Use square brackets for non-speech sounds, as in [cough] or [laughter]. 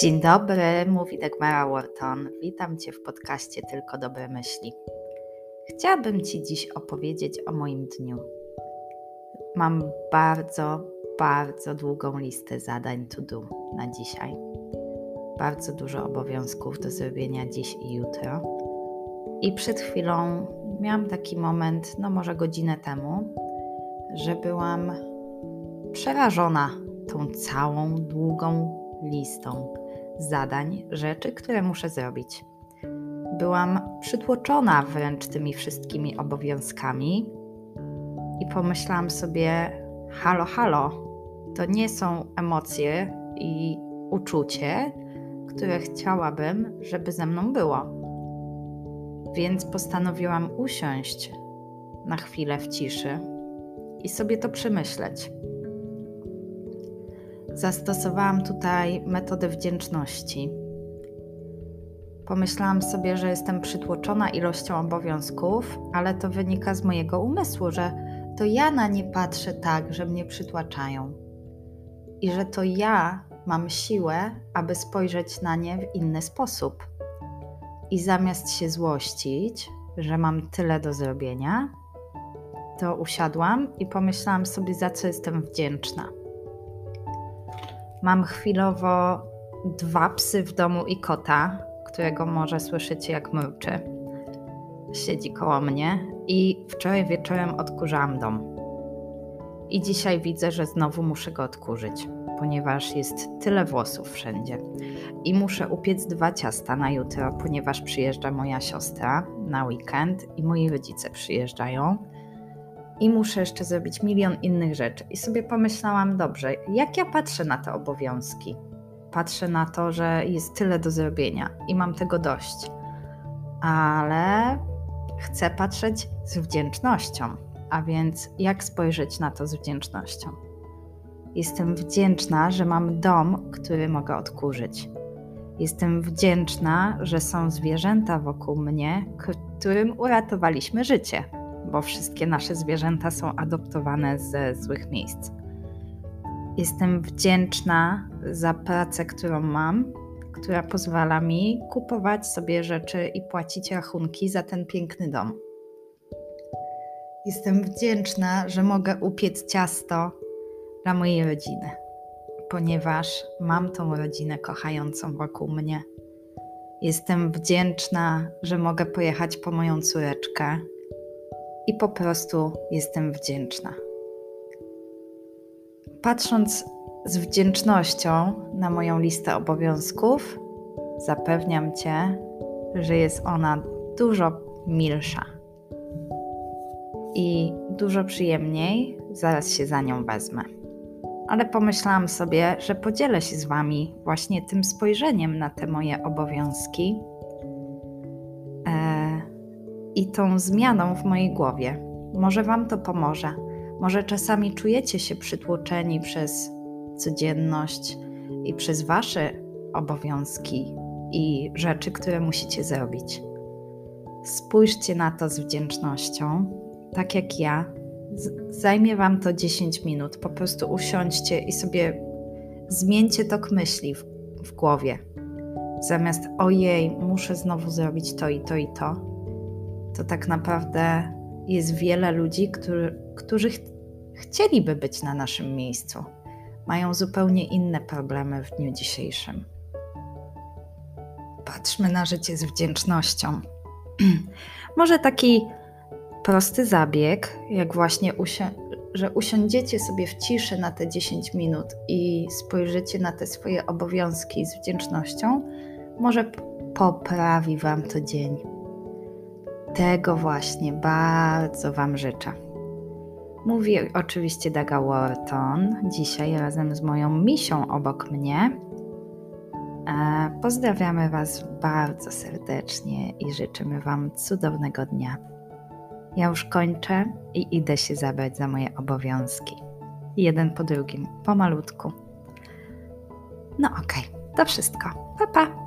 Dzień dobry, mówi Dagmara Wharton. Witam Cię w podcaście Tylko Dobre Myśli. Chciałabym Ci dziś opowiedzieć o moim dniu. Mam bardzo, bardzo długą listę zadań to do na dzisiaj. Bardzo dużo obowiązków do zrobienia dziś i jutro. I przed chwilą miałam taki moment, no może godzinę temu, że byłam przerażona tą całą długą listą zadań, rzeczy, które muszę zrobić. Byłam przytłoczona wręcz tymi wszystkimi obowiązkami i pomyślałam sobie: halo, halo, to nie są emocje i uczucie, które chciałabym, żeby ze mną było. Więc postanowiłam usiąść na chwilę w ciszy i sobie to przemyśleć. Zastosowałam tutaj metodę wdzięczności. Pomyślałam sobie, że jestem przytłoczona ilością obowiązków, ale to wynika z mojego umysłu, że to ja na nie patrzę tak, że mnie przytłaczają. I że to ja mam siłę, aby spojrzeć na nie w inny sposób. I zamiast się złościć, że mam tyle do zrobienia, to usiadłam i pomyślałam sobie, za co jestem wdzięczna. Mam chwilowo dwa psy w domu i kota, którego może słyszycie jak mruczy. Siedzi koło mnie i wczoraj wieczorem odkurzałam dom. I dzisiaj widzę, że znowu muszę go odkurzyć, ponieważ jest tyle włosów wszędzie. I muszę upiec dwa ciasta na jutro, ponieważ przyjeżdża moja siostra na weekend i moi rodzice przyjeżdżają i muszę jeszcze zrobić milion innych rzeczy. I sobie pomyślałam, dobrze, jak ja patrzę na te obowiązki? Patrzę na to, że jest tyle do zrobienia i mam tego dość, ale chcę patrzeć z wdzięcznością. A więc, jak spojrzeć na to z wdzięcznością? Jestem wdzięczna, że mam dom, który mogę odkurzyć. Jestem wdzięczna, że są zwierzęta wokół mnie, którym uratowaliśmy życie bo wszystkie nasze zwierzęta są adoptowane ze złych miejsc. Jestem wdzięczna za pracę, którą mam, która pozwala mi kupować sobie rzeczy i płacić rachunki za ten piękny dom. Jestem wdzięczna, że mogę upiec ciasto dla mojej rodziny, ponieważ mam tą rodzinę kochającą wokół mnie. Jestem wdzięczna, że mogę pojechać po moją córeczkę i po prostu jestem wdzięczna. Patrząc z wdzięcznością na moją listę obowiązków, zapewniam Cię, że jest ona dużo milsza i dużo przyjemniej. Zaraz się za nią wezmę. Ale pomyślałam sobie, że podzielę się z Wami właśnie tym spojrzeniem na te moje obowiązki i tą zmianą w mojej głowie. Może Wam to pomoże. Może czasami czujecie się przytłoczeni przez codzienność i przez Wasze obowiązki i rzeczy, które musicie zrobić. Spójrzcie na to z wdzięcznością, tak jak ja. Zajmie Wam to 10 minut. Po prostu usiądźcie i sobie zmieńcie tok myśli w, w głowie. Zamiast ojej, muszę znowu zrobić to i to i to, to tak naprawdę jest wiele ludzi, którzy, którzy ch chcieliby być na naszym miejscu. Mają zupełnie inne problemy w dniu dzisiejszym. Patrzmy na życie z wdzięcznością. [clears throat] Może taki prosty zabieg, jak właśnie usi że usiądziecie sobie w ciszy na te 10 minut i spojrzycie na te swoje obowiązki z wdzięcznością, może poprawi Wam to dzień. Tego właśnie bardzo Wam życzę. Mówi oczywiście Daga Wharton, dzisiaj razem z moją misią obok mnie. E, pozdrawiamy Was bardzo serdecznie i życzymy Wam cudownego dnia. Ja już kończę i idę się zabrać za moje obowiązki. Jeden po drugim, pomalutku. No okej, okay, to wszystko. Pa, pa!